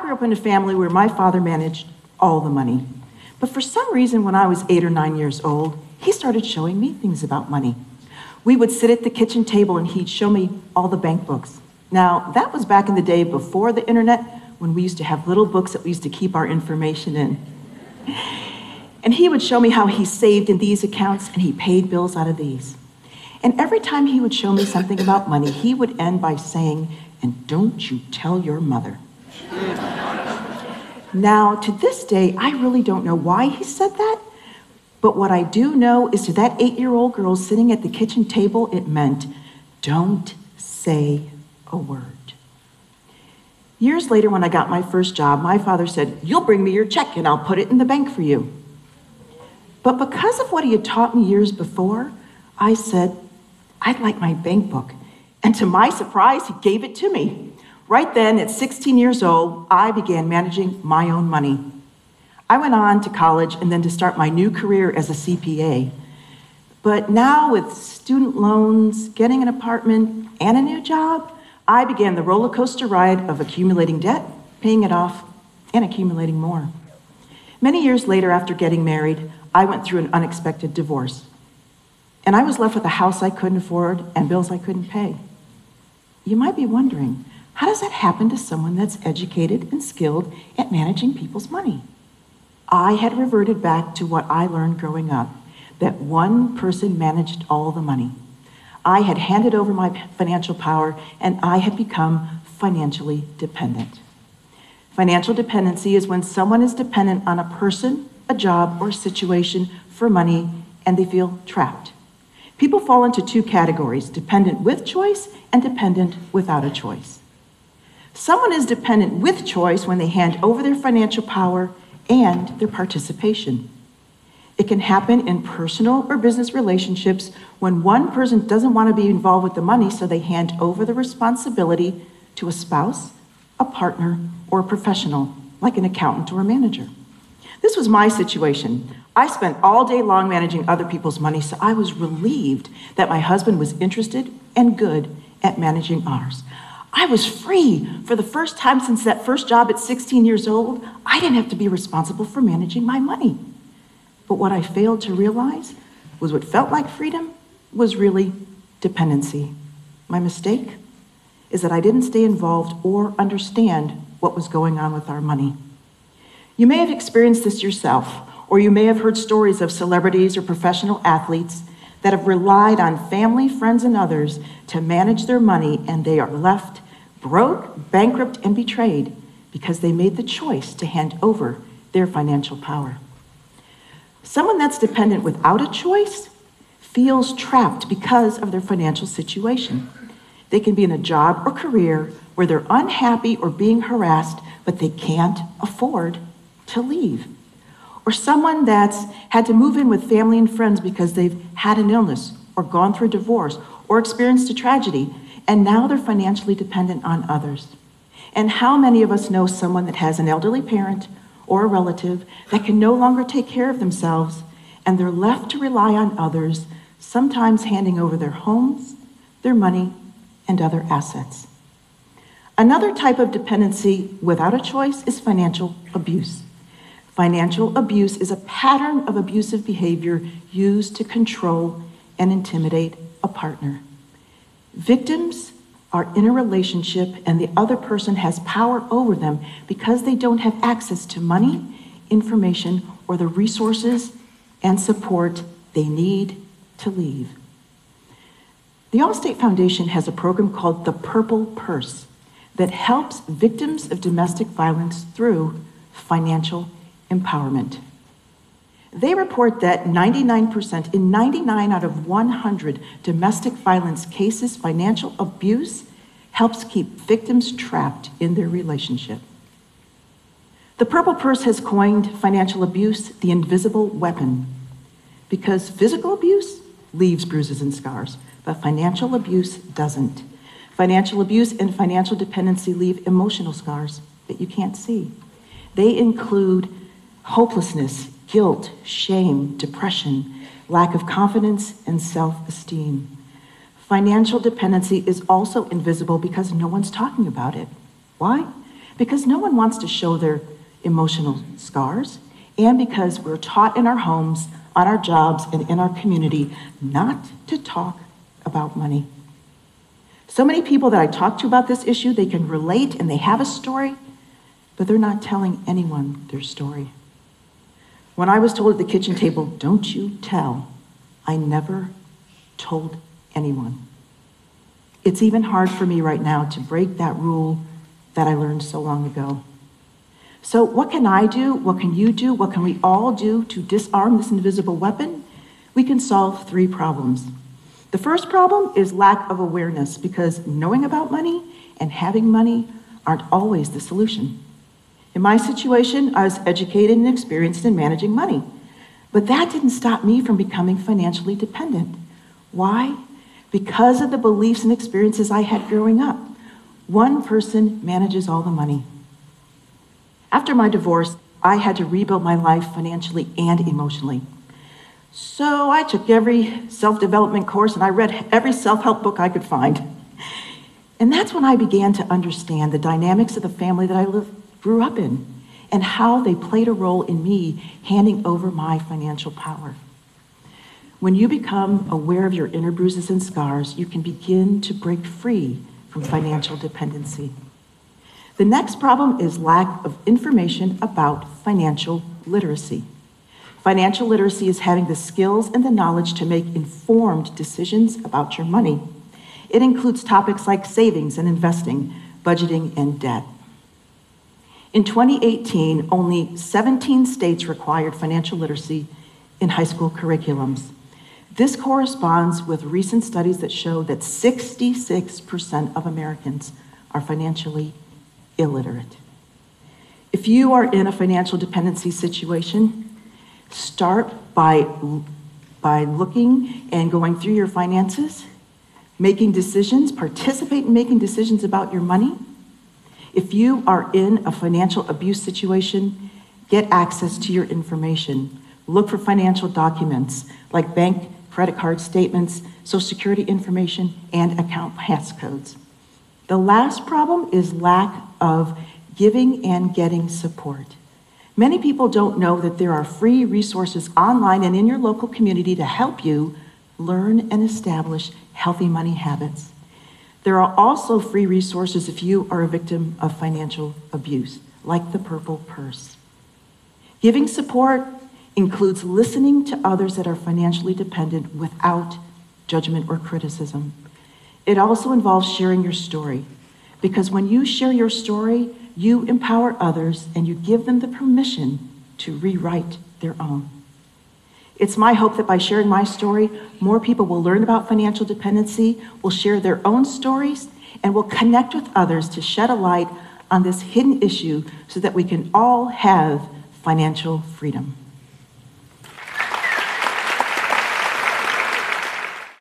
grew up in a family where my father managed all the money. But for some reason, when I was eight or nine years old, he started showing me things about money. We would sit at the kitchen table and he'd show me all the bank books. Now, that was back in the day before the internet when we used to have little books that we used to keep our information in. And he would show me how he saved in these accounts and he paid bills out of these. And every time he would show me something about money, he would end by saying, And don't you tell your mother. Now, to this day, I really don't know why he said that, but what I do know is to that eight year old girl sitting at the kitchen table, it meant, Don't say a word. Years later, when I got my first job, my father said, You'll bring me your check and I'll put it in the bank for you. But because of what he had taught me years before, I said, I'd like my bank book. And to my surprise, he gave it to me. Right then, at 16 years old, I began managing my own money. I went on to college and then to start my new career as a CPA. But now, with student loans, getting an apartment, and a new job, I began the roller coaster ride of accumulating debt, paying it off, and accumulating more. Many years later, after getting married, I went through an unexpected divorce. And I was left with a house I couldn't afford and bills I couldn't pay. You might be wondering, how does that happen to someone that's educated and skilled at managing people's money? I had reverted back to what I learned growing up that one person managed all the money. I had handed over my financial power and I had become financially dependent. Financial dependency is when someone is dependent on a person, a job, or situation for money and they feel trapped. People fall into two categories dependent with choice and dependent without a choice. Someone is dependent with choice when they hand over their financial power and their participation. It can happen in personal or business relationships when one person doesn't want to be involved with the money, so they hand over the responsibility to a spouse, a partner, or a professional, like an accountant or a manager. This was my situation. I spent all day long managing other people's money, so I was relieved that my husband was interested and good at managing ours. I was free for the first time since that first job at 16 years old. I didn't have to be responsible for managing my money. But what I failed to realize was what felt like freedom was really dependency. My mistake is that I didn't stay involved or understand what was going on with our money. You may have experienced this yourself, or you may have heard stories of celebrities or professional athletes that have relied on family, friends, and others to manage their money, and they are left broke, bankrupt, and betrayed because they made the choice to hand over their financial power. Someone that's dependent without a choice feels trapped because of their financial situation. They can be in a job or career where they're unhappy or being harassed, but they can't afford to leave. Or someone that's had to move in with family and friends because they've had an illness or gone through a divorce or experienced a tragedy, and now they're financially dependent on others. And how many of us know someone that has an elderly parent or a relative that can no longer take care of themselves, and they're left to rely on others, sometimes handing over their homes, their money, and other assets. Another type of dependency without a choice is financial abuse. Financial abuse is a pattern of abusive behavior used to control and intimidate a partner. Victims are in a relationship and the other person has power over them because they don't have access to money, information, or the resources and support they need to leave. The Allstate Foundation has a program called the Purple Purse that helps victims of domestic violence through financial empowerment. They report that 99%, in 99 out of 100 domestic violence cases, financial abuse helps keep victims trapped in their relationship. The Purple Purse has coined financial abuse the invisible weapon because physical abuse leaves bruises and scars, but financial abuse doesn't. Financial abuse and financial dependency leave emotional scars that you can't see. They include hopelessness, guilt, shame, depression, lack of confidence, and self esteem. Financial dependency is also invisible because no one's talking about it. Why? because no one wants to show their emotional scars, and because we're taught in our homes, on our jobs, and in our community not to talk about money. So many people that I talk to about this issue, they can relate and they have a story, but they're not telling anyone their story. When I was told at the kitchen table, don't you tell, I never told anyone. It's even hard for me right now to break that rule that I learned so long ago. So, what can I do? What can you do? What can we all do to disarm this invisible weapon? We can solve three problems. The first problem is lack of awareness because knowing about money and having money aren't always the solution. In my situation, I was educated and experienced in managing money, but that didn't stop me from becoming financially dependent. Why? Because of the beliefs and experiences I had growing up. One person manages all the money. After my divorce, I had to rebuild my life financially and emotionally. So I took every self development course and I read every self help book I could find. And that's when I began to understand the dynamics of the family that I lived, grew up in and how they played a role in me handing over my financial power. When you become aware of your inner bruises and scars, you can begin to break free from financial dependency. The next problem is lack of information about financial literacy. Financial literacy is having the skills and the knowledge to make informed decisions about your money. It includes topics like savings and investing, budgeting, and debt. In 2018, only 17 states required financial literacy in high school curriculums. This corresponds with recent studies that show that 66% of Americans are financially illiterate. If you are in a financial dependency situation, start by, by looking and going through your finances, making decisions, participate in making decisions about your money. If you are in a financial abuse situation, get access to your information. Look for financial documents like bank credit card statements, social security information, and account passcodes. The last problem is lack of giving and getting support. Many people don't know that there are free resources online and in your local community to help you learn and establish healthy money habits. There are also free resources if you are a victim of financial abuse, like the Purple Purse. Giving support includes listening to others that are financially dependent without judgment or criticism. It also involves sharing your story, because when you share your story, you empower others and you give them the permission to rewrite their own. It's my hope that by sharing my story, more people will learn about financial dependency, will share their own stories, and will connect with others to shed a light on this hidden issue so that we can all have financial freedom.